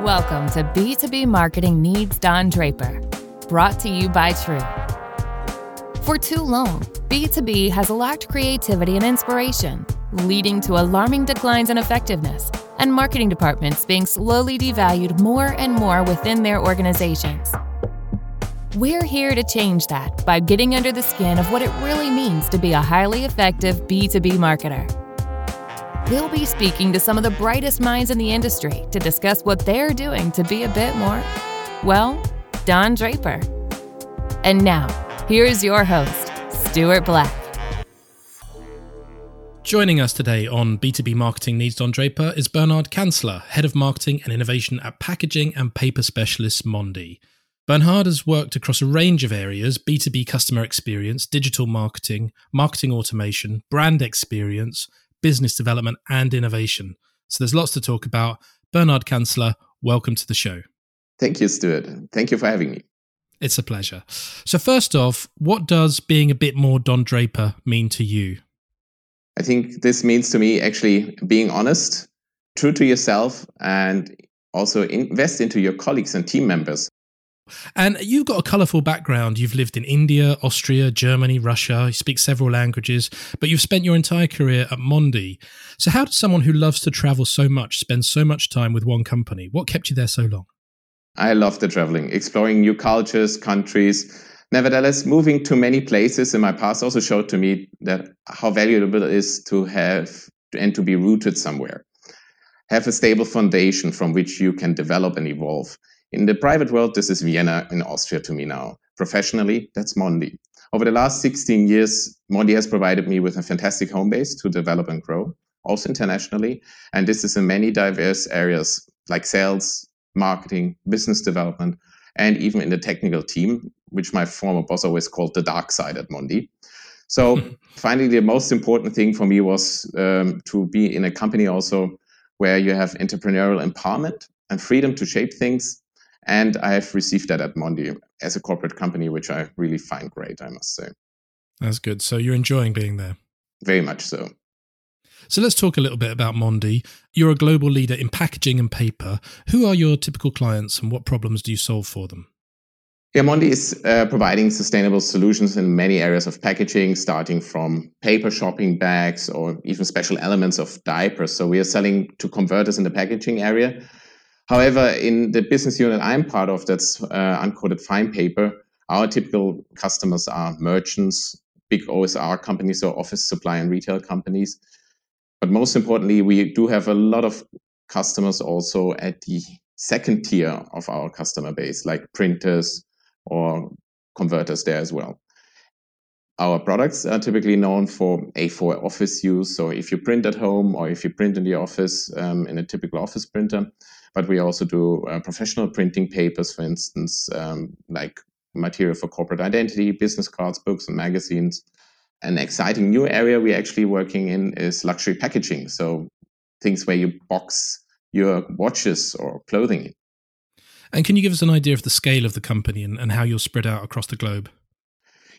Welcome to B2B Marketing Needs Don Draper, brought to you by True. For too long, B2B has lacked creativity and inspiration, leading to alarming declines in effectiveness and marketing departments being slowly devalued more and more within their organizations. We're here to change that by getting under the skin of what it really means to be a highly effective B2B marketer. We'll be speaking to some of the brightest minds in the industry to discuss what they're doing to be a bit more, well, Don Draper. And now, here's your host, Stuart Black. Joining us today on B2B Marketing Needs Don Draper is Bernhard Cantzler, Head of Marketing and Innovation at Packaging and Paper Specialist Mondi. Bernhard has worked across a range of areas B2B customer experience, digital marketing, marketing automation, brand experience, business development, and innovation. So there's lots to talk about. Bernhard Cantzler, welcome to the show. Thank you, Stuart. Thank you for having me. It's a pleasure. So, first off, what does being a bit more Don Draper mean to you? I think this means to me actually being honest, true to yourself, and also invest into your colleagues and team members. And you've got a colourful background. You've lived in India, Austria, Germany, Russia. You speak several languages, but you've spent your entire career at Mondi. So, how does someone who loves to travel so much spend so much time with one company? What kept you there so long? I love the traveling, exploring new cultures, countries. Nevertheless, moving to many places in my past also showed to me that how valuable it is to have and to be rooted somewhere. Have a stable foundation from which you can develop and evolve. In the private world, this is Vienna in Austria to me now. Professionally, that's Mondi. Over the last 16 years, Mondi has provided me with a fantastic home base to develop and grow, also internationally. And this is in many diverse areas like sales, marketing, business development, and even in the technical team, which my former boss always called the dark side at Mondi. So finally, the most important thing for me was um, to be in a company also where you have entrepreneurial empowerment and freedom to shape things and I have received that at Mondi as a corporate company, which I really find great, I must say. That's good. So you're enjoying being there? Very much so. So let's talk a little bit about Mondi. You're a global leader in packaging and paper. Who are your typical clients and what problems do you solve for them? Yeah, Mondi is uh, providing sustainable solutions in many areas of packaging, starting from paper shopping bags or even special elements of diapers. So we are selling to converters in the packaging area However, in the business unit I'm part of, that's uh, uncoated fine paper, our typical customers are merchants, big OSR companies, so office supply and retail companies. But most importantly, we do have a lot of customers also at the second tier of our customer base, like printers or converters there as well. Our products are typically known for A4 office use. So if you print at home or if you print in the office um, in a typical office printer, but we also do uh, professional printing papers, for instance, um, like material for corporate identity, business cards, books, and magazines. An exciting new area we're actually working in is luxury packaging. So things where you box your watches or clothing in. And can you give us an idea of the scale of the company and, and how you're spread out across the globe?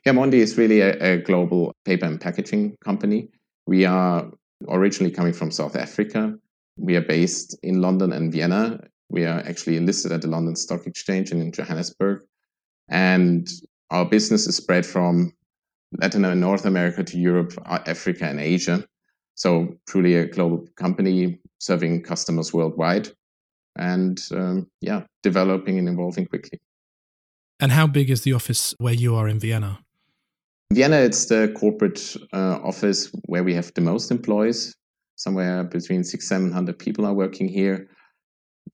Yeah, Mondi is really a, a global paper and packaging company. We are originally coming from South Africa, we are based in London and Vienna. We are actually listed at the London Stock Exchange and in Johannesburg. And our business is spread from Latin and North America to Europe, uh, Africa, and Asia. So, truly a global company serving customers worldwide and, um, yeah, developing and evolving quickly. And how big is the office where you are in Vienna? Vienna, it's the corporate uh, office where we have the most employees somewhere between six, 700 people are working here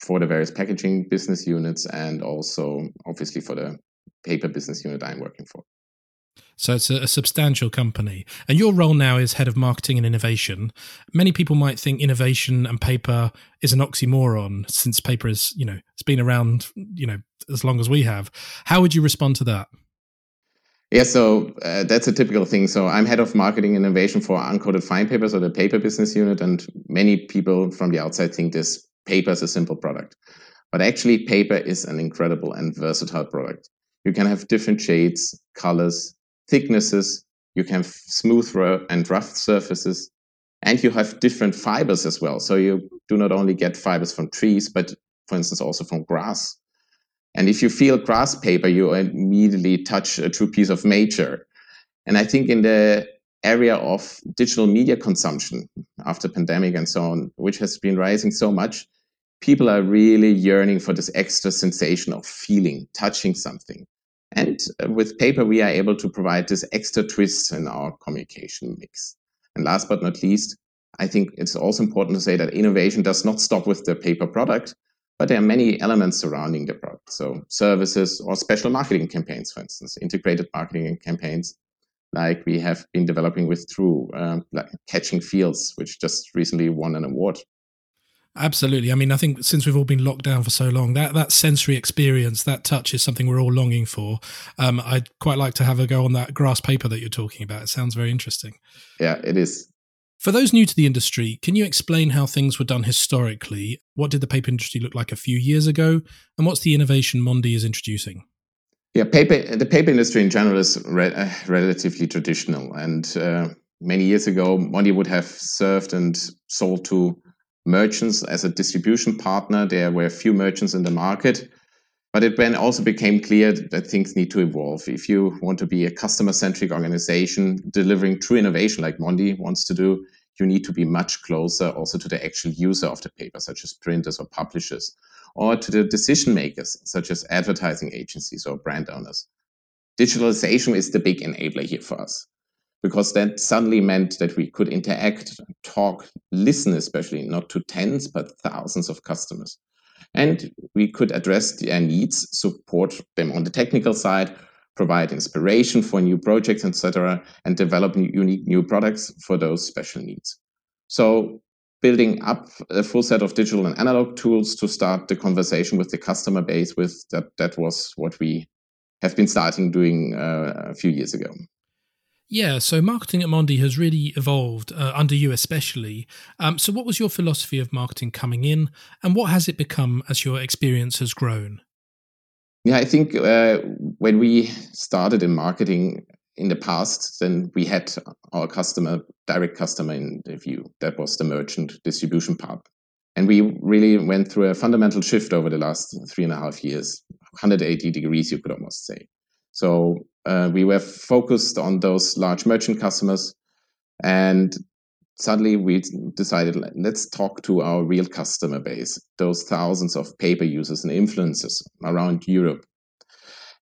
for the various packaging business units and also obviously for the paper business unit I'm working for. So it's a, substantial company. And your role now is head of marketing and innovation. Many people might think innovation and paper is an oxymoron since paper is, you know, it's been around, you know, as long as we have. How would you respond to that? Yeah, so uh, that's a typical thing. So I'm head of marketing innovation for uncoated fine papers or the paper business unit, and many people from the outside think this paper is a simple product. But actually, paper is an incredible and versatile product. You can have different shades, colors, thicknesses. You can have smooth and rough surfaces, and you have different fibers as well. So you do not only get fibers from trees, but for instance, also from grass. And if you feel grass paper, you immediately touch a true piece of nature. And I think in the area of digital media consumption after pandemic and so on, which has been rising so much, people are really yearning for this extra sensation of feeling, touching something. And with paper, we are able to provide this extra twist in our communication mix. And last but not least, I think it's also important to say that innovation does not stop with the paper product, but there are many elements surrounding the product. So services or special marketing campaigns, for instance, integrated marketing campaigns, like we have been developing with True, um, like Catching Fields, which just recently won an award Absolutely. I mean, I think since we've all been locked down for so long, that that sensory experience, that touch, is something we're all longing for. Um, I'd quite like to have a go on that grass paper that you're talking about. It sounds very interesting. Yeah, it is. For those new to the industry, can you explain how things were done historically? What did the paper industry look like a few years ago, and what's the innovation Mondi is introducing? Yeah, paper. The paper industry in general is re- uh, relatively traditional, and uh, many years ago, Mondi would have served and sold to merchants as a distribution partner. There were few merchants in the market, but it then also became clear that things need to evolve. If you want to be a customer centric organization delivering true innovation like Mondi wants to do, you need to be much closer also to the actual user of the paper, such as printers or publishers, or to the decision makers, such as advertising agencies or brand owners. Digitalization is the big enabler here for us because that suddenly meant that we could interact, talk, listen, especially not to tens, but thousands of customers. And we could address their needs, support them on the technical side, provide inspiration for new projects, etc., and develop new, unique new products for those special needs. So building up a full set of digital and analog tools to start the conversation with the customer base with that that was what we have been starting doing uh, a few years ago yeah, so marketing at Mondi has really evolved uh, under you, especially. Um, so, what was your philosophy of marketing coming in, and what has it become as your experience has grown? Yeah, I think uh, when we started in marketing in the past, then we had our customer, direct customer in view. That was the merchant distribution part. And we really went through a fundamental shift over the last three and a half years, 180 degrees, you could almost say. So uh, we were focused on those large merchant customers and suddenly we decided let's talk to our real customer base those thousands of paper users and influencers around europe.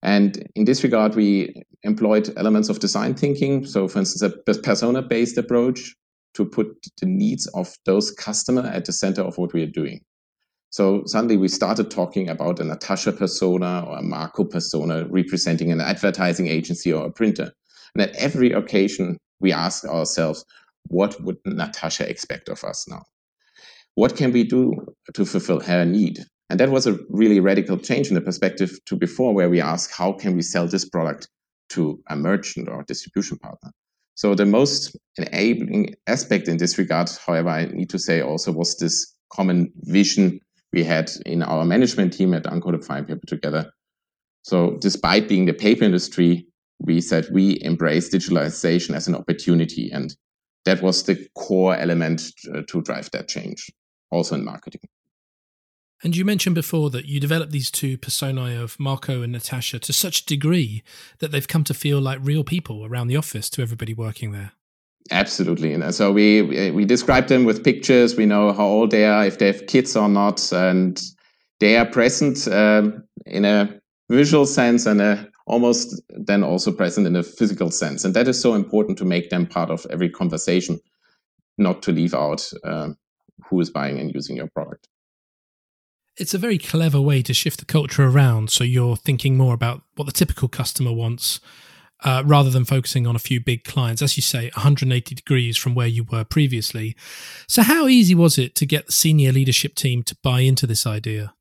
And in this regard we employed elements of design thinking. So for instance a persona based approach to put the needs of those customer at the center of what we are doing so suddenly we started talking about a Natasha persona or a Marco persona representing an advertising agency or a printer. And at every occasion, we asked ourselves, what would Natasha expect of us now? What can we do to fulfill her need? And that was a really radical change in the perspective to before, where we ask, how can we sell this product to a merchant or a distribution partner? So the most enabling aspect in this regard, however, I need to say also was this common vision we had in our management team at Uncoated Fine Paper together. So, despite being the paper industry, we said we embrace digitalization as an opportunity. And that was the core element uh, to drive that change, also in marketing. And you mentioned before that you developed these two personae of Marco and Natasha to such a degree that they've come to feel like real people around the office to everybody working there. Absolutely. And so we, we describe them with pictures. We know how old they are, if they have kids or not, and they are present um, in a visual sense and a, almost then also present in a physical sense. And that is so important to make them part of every conversation, not to leave out um, who is buying and using your product. It's a very clever way to shift the culture around so you're thinking more about what the typical customer wants uh, rather than focusing on a few big clients, as you say, 180 degrees from where you were previously. So, how easy was it to get the senior leadership team to buy into this idea?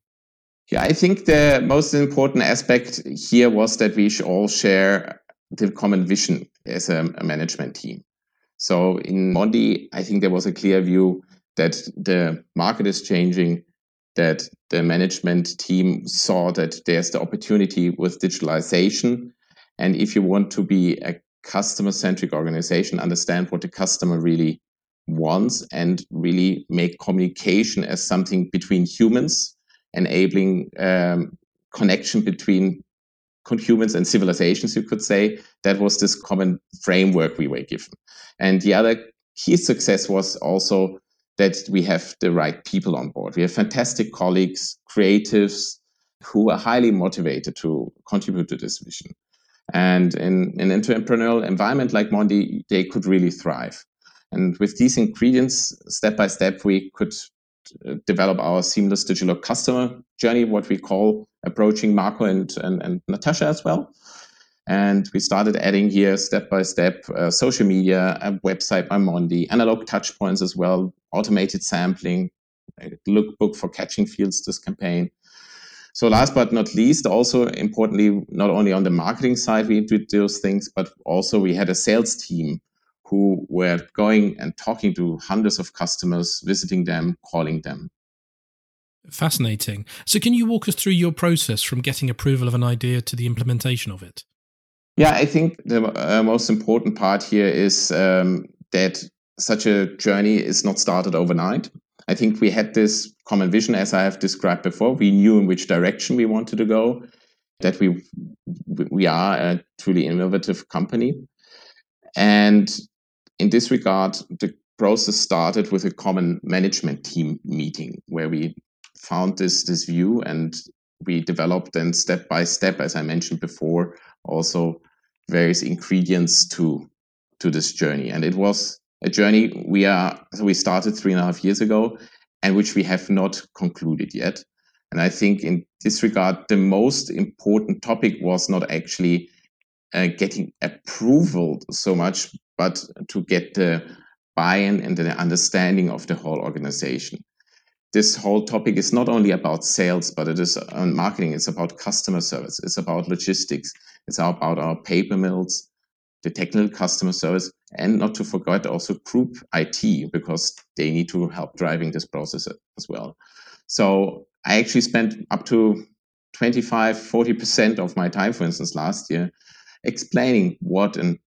Yeah, I think the most important aspect here was that we all share the common vision as a, a management team. So, in Mondi, I think there was a clear view that the market is changing, that the management team saw that there's the opportunity with digitalization and if you want to be a customer centric organization, understand what the customer really wants and really make communication as something between humans enabling um, connection between humans and civilizations, you could say. That was this common framework we were given. And the other key success was also that we have the right people on board. We have fantastic colleagues, creatives who are highly motivated to contribute to this vision. And in an entrepreneurial environment like Mondi, they could really thrive. And with these ingredients, step by step, we could uh, develop our seamless digital customer journey, what we call approaching Marco and, and, and Natasha as well. And we started adding here step by step uh, social media, a website by Mondi, analog touch points as well, automated sampling, lookbook for catching fields this campaign. So last but not least, also importantly, not only on the marketing side, we did those things, but also we had a sales team who were going and talking to hundreds of customers, visiting them, calling them. Fascinating. So, can you walk us through your process from getting approval of an idea to the implementation of it? Yeah, I think the uh, most important part here is um, that such a journey is not started overnight. I think we had this common vision, as I have described before. We knew in which direction we wanted to go, that we we are a truly innovative company, and in this regard, the process started with a common management team meeting where we found this this view and we developed then step by step, as I mentioned before, also various ingredients to to this journey. And it was a journey we are we started three and a half years ago and which we have not concluded yet. And I think in this regard, the most important topic was not actually uh, getting approval so much, but to get the buy-in and the understanding of the whole organization this whole topic is not only about sales, but it is on marketing. It's about customer service. It's about logistics. It's about our paper mills, the technical customer service, and not to forget also group IT because they need to help driving this process as well. So I actually spent up to 25, 40% of my time, for instance, last year, explaining what and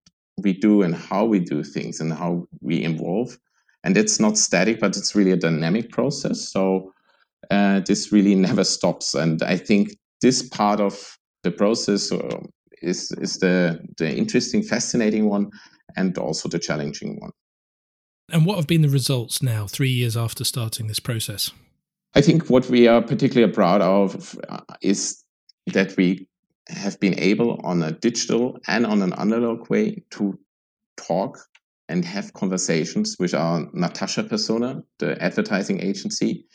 we do and how we do things and how we involve. And it's not static but it's really a dynamic process. So uh, this really never stops. And i think this part of the process uh, is is the the interesting fascinating one and also the challenging one and what have been the results now 3 years after starting this process i think what we are particularly proud of uh, is that we have been able on a digital and on an analog way to talk and have conversations with our Natasha persona, the advertising agency,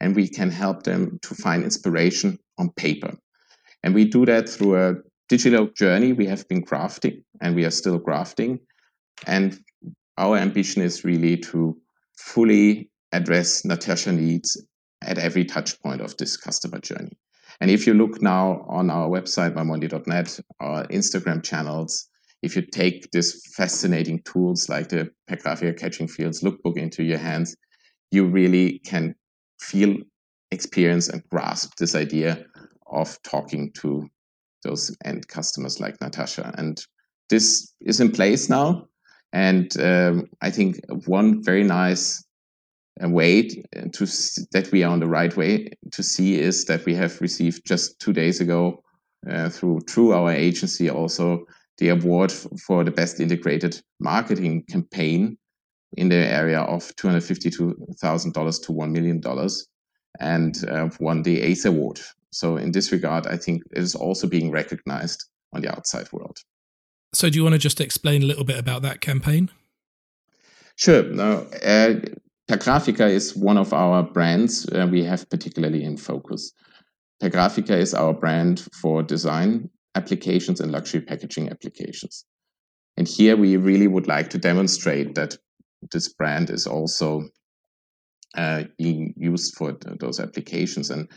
and we can help them to find inspiration on paper. And we do that through a digital journey we have been crafting and we are still crafting. And our ambition is really to fully address Natasha needs at every touch point of this customer journey. And if you look now on our website, mymondi.net, our Instagram channels, if you take these fascinating tools like the Pergraphica Catching Fields lookbook into your hands, you really can feel, experience, and grasp this idea of talking to those end customers like Natasha. And this is in place now. And um, I think one very nice uh, way to that we are on the right way to see is that we have received just two days ago uh, through through our agency also the award for the best integrated marketing campaign in the area of $252,000 to $1 million and uh, won the ACE award. So, in this regard, I think it is also being recognized on the outside world. So, do you want to just explain a little bit about that campaign? Sure. Now, uh, Pergraphica is one of our brands uh, we have particularly in focus. Pergraphica is our brand for design applications and luxury packaging applications. And here we really would like to demonstrate that this brand is also uh, used for th- those applications. And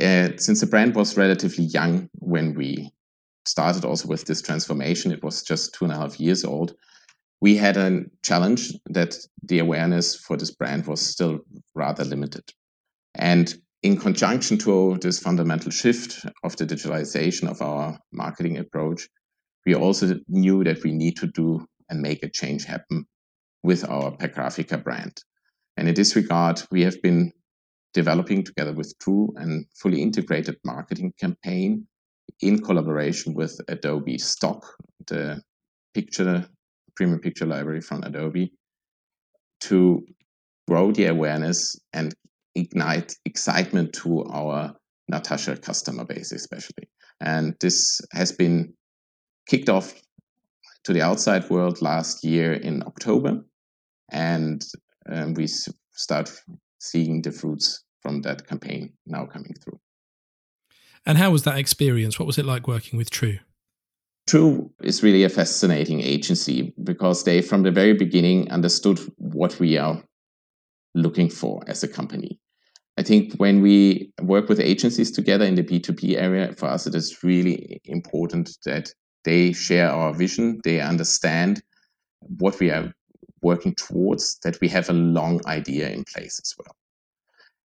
uh, since the brand was relatively young when we started also with this transformation, it was just two and a half years old. We had a challenge that the awareness for this brand was still rather limited. And in conjunction to this fundamental shift of the digitalization of our marketing approach, we also knew that we need to do and make a change happen with our Pergraphica brand. And in this regard, we have been developing together with True and fully integrated marketing campaign in collaboration with Adobe Stock, the picture premium picture library from Adobe, to grow the awareness and ignite excitement to our Natasha customer base, especially. And this has been kicked off to the outside world last year in October. And um, we start seeing the fruits from that campaign now coming through. And how was that experience? What was it like working with True? True is really a fascinating agency because they, from the very beginning, understood what we are looking for as a company. I think when we work with agencies together in the B2B area, for us, it is really important that they share our vision, they understand what we are working towards, that we have a long idea in place as well.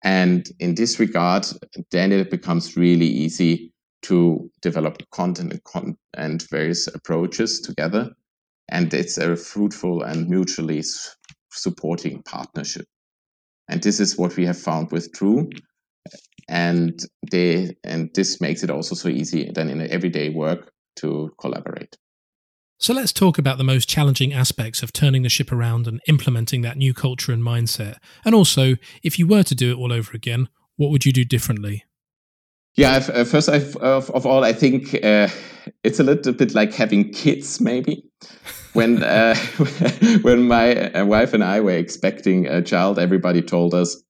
And in this regard, then it becomes really easy to develop content and, con- and various approaches together. And it's a fruitful and mutually supporting partnership. And this is what we have found with True. And they and this makes it also so easy then in everyday work to collaborate. So let's talk about the most challenging aspects of turning the ship around and implementing that new culture and mindset. And also, if you were to do it all over again, what would you do differently? Yeah, uh, first I've, of, all, I think uh, it's a little bit like having kids, maybe. When uh, when my uh, wife and I were expecting a child, everybody told us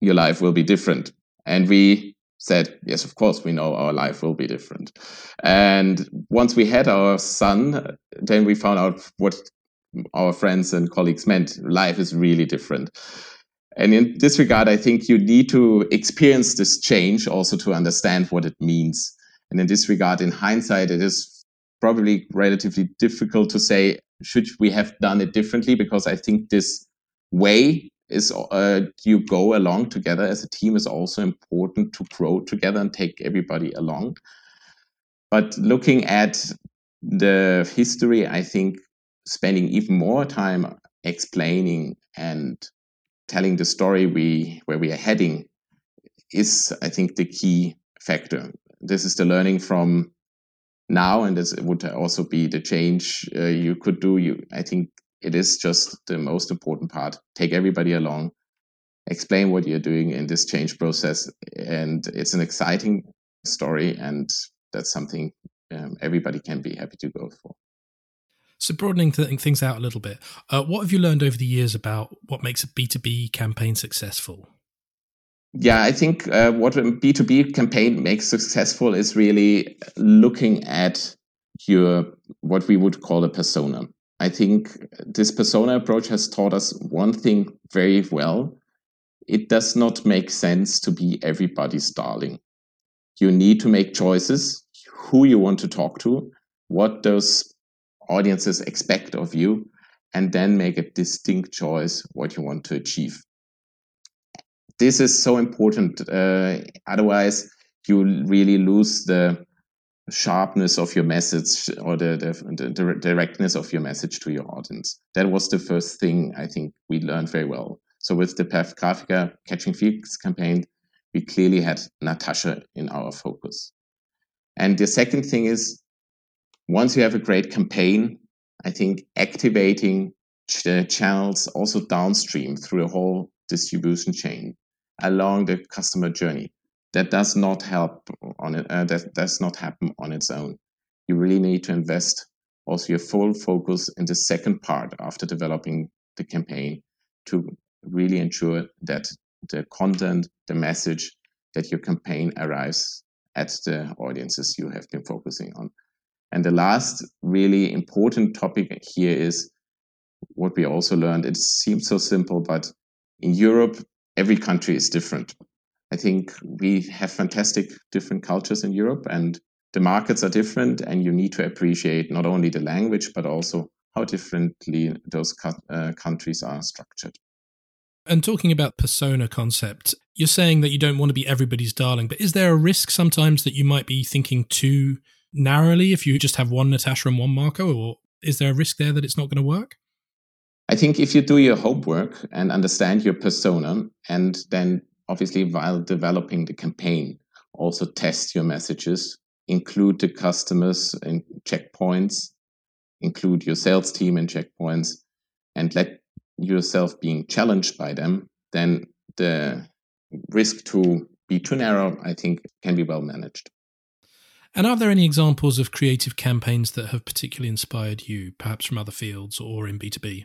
your life will be different, and we said, yes, of course, we know our life will be different. And once we had our son, then we found out what our friends and colleagues meant. Life is really different. And in this regard, I think you need to experience this change also to understand what it means. And in this regard, in hindsight, it is probably relatively difficult to say, should we have done it differently? Because I think this way is uh, you go along together as a team is also important to grow together and take everybody along. But looking at the history, I think spending even more time explaining and telling the story we where we are heading is, I think, the key factor. This is the learning from now, and this would also be the change uh, you could do. You, I think, it is just the most important part. Take everybody along, explain what you're doing in this change process. And it's an exciting story, and that's something um, everybody can be happy to go for. So, broadening th- things out a little bit, uh, what have you learned over the years about what makes a B2B campaign successful? Yeah, I think uh, what a B2B campaign makes successful is really looking at your what we would call a persona. I think this persona approach has taught us one thing very well. It does not make sense to be everybody's darling. You need to make choices who you want to talk to, what those audiences expect of you, and then make a distinct choice what you want to achieve. This is so important. Uh, otherwise, you really lose the sharpness of your message or the, the, the, directness of your message to your audience. That was the first thing I think we learned very well. So with the Pergraphica Catching Fields campaign, we clearly had Natasha in our focus. And the second thing is, once you have a great campaign, I think activating ch- channels also downstream through a whole distribution chain along the customer journey that does not help on it. Uh, that does not happen on its own. You really need to invest also your full focus in the second part after developing the campaign to really ensure that the content, the message, that your campaign arrives at the audiences you have been focusing on. And the last really important topic here is what we also learned. It seems so simple, but in Europe, every country is different. I think we have fantastic different cultures in Europe and the markets are different and you need to appreciate not only the language but also how differently those uh, countries are structured. And talking about persona concept, you're saying that you don't want to be everybody's darling, but is there a risk sometimes that you might be thinking too narrowly if you just have one Natasha and one Marco, or is there a risk there that it's not going to work? I think if you do your homework and understand your persona and then obviously, while developing the campaign, also test your messages, include the customers in checkpoints, include your sales team in checkpoints, and let yourself being challenged by them, then the risk to be too narrow, I think, can be well managed. And are there any examples of creative campaigns that have particularly inspired you, perhaps from other fields or in B2B?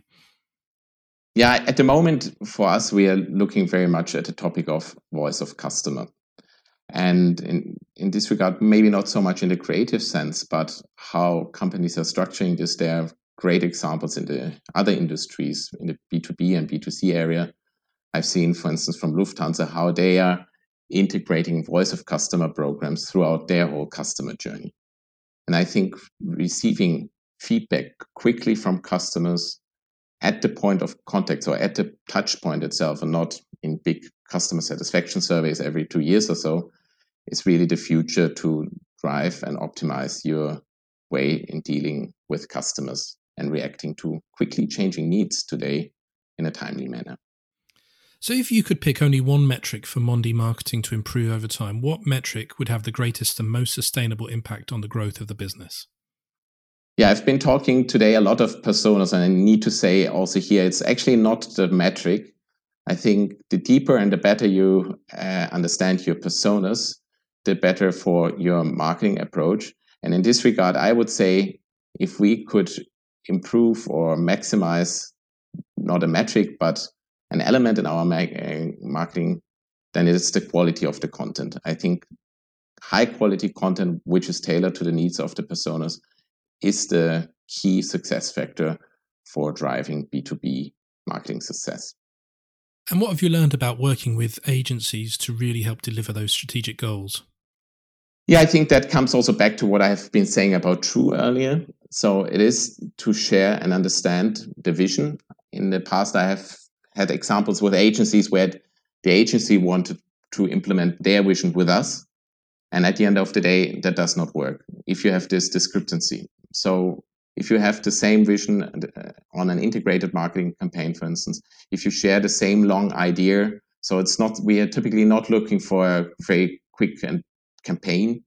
Yeah, at the moment for us, we are looking very much at the topic of voice of customer. And in, in this regard, maybe not so much in the creative sense, but how companies are structuring this. There are great examples in the other industries, in the B2B and B2C area. I've seen, for instance, from Lufthansa, how they are integrating voice of customer programs throughout their whole customer journey. And I think receiving feedback quickly from customers at the point of contact or at the touch point itself and not in big customer satisfaction surveys every two years or so is really the future to drive and optimize your way in dealing with customers and reacting to quickly changing needs today in a timely manner. So, if you could pick only one metric for Mondi marketing to improve over time, what metric would have the greatest and most sustainable impact on the growth of the business? Yeah, I've been talking today a lot of personas, and I need to say also here, it's actually not the metric. I think the deeper and the better you uh, understand your personas, the better for your marketing approach. And in this regard, I would say if we could improve or maximize not a metric, but an element in our uh, marketing, then it is the quality of the content. I think high quality content, which is tailored to the needs of the personas, is the key success factor for driving B2B marketing success. And what have you learned about working with agencies to really help deliver those strategic goals? Yeah, I think that comes also back to what I have been saying about True earlier. So it is to share and understand the vision. In the past, I have had examples with agencies where the agency wanted to implement their vision with us. And at the end of the day, that does not work if you have this discrepancy. So if you have the same vision uh, on an integrated marketing campaign, for instance, if you share the same long idea, so it's not, we are typically not looking for a very quick and campaign,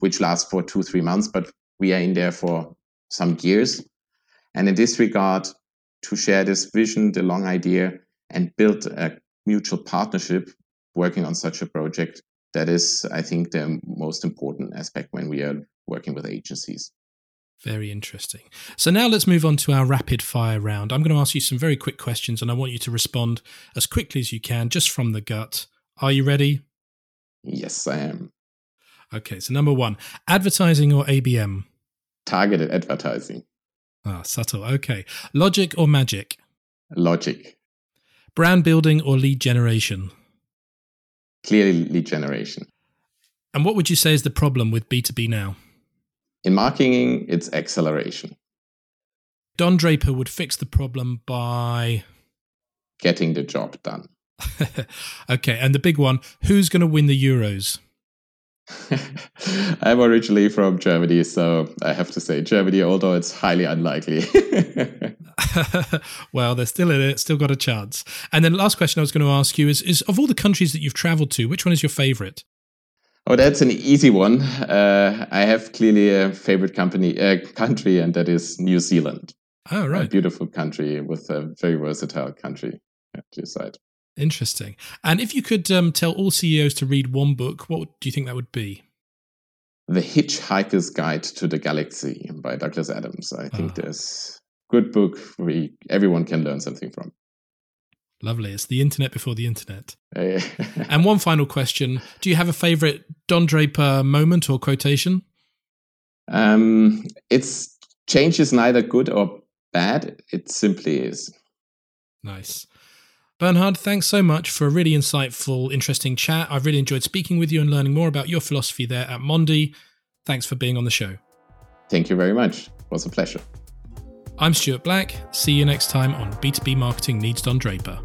which lasts for two, three months, but we are in there for some years. And in this regard, to share this vision, the long idea, and build a mutual partnership working on such a project. That is, I think, the most important aspect when we are working with agencies. Very interesting. So now let's move on to our rapid fire round. I'm going to ask you some very quick questions and I want you to respond as quickly as you can, just from the gut. Are you ready? Yes, I am. Okay, so number one advertising or ABM? Targeted advertising. Ah, subtle. Okay. Logic or magic? Logic. Brand building or lead generation? Clearly, lead generation. And what would you say is the problem with B2B now? In marketing, it's acceleration. Don Draper would fix the problem by getting the job done. okay, and the big one who's going to win the Euros? I'm originally from Germany, so I have to say Germany, although it's highly unlikely. well, they're still in it, still got a chance. And then last question I was going to ask you is, is of all the countries that you've traveled to, which one is your favorite? Oh, that's an easy one. Uh, I have clearly a favorite company, uh, country, and that is New Zealand. Oh, right. A beautiful country with a very versatile country at your side. Interesting. And if you could um, tell all CEOs to read one book, what do you think that would be? The Hitchhiker's Guide to the Galaxy by Douglas Adams. I think oh. there's good book we everyone can learn something from. Lovely. It's the internet before the internet. and one final question: Do you have a favorite Don Draper moment or quotation? Um, it's change is neither good or bad. It simply is. Nice. Bernhard, thanks so much for a really insightful, interesting chat. I've really enjoyed speaking with you and learning more about your philosophy there at Mondi. Thanks for being on the show. Thank you very much. It was a pleasure. I'm Stuart Black. See you next time on B2B Marketing Needs Don Draper.